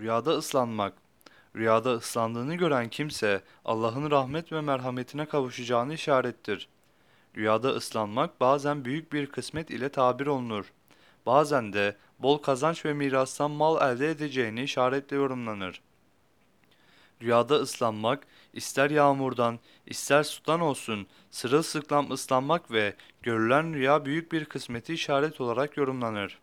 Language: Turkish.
Rüyada ıslanmak. Rüyada ıslandığını gören kimse Allah'ın rahmet ve merhametine kavuşacağını işarettir. Rüyada ıslanmak bazen büyük bir kısmet ile tabir olunur. Bazen de bol kazanç ve mirastan mal elde edeceğini işaretle yorumlanır. Rüyada ıslanmak, ister yağmurdan, ister sudan olsun, sırılsıklam ıslanmak ve görülen rüya büyük bir kısmeti işaret olarak yorumlanır.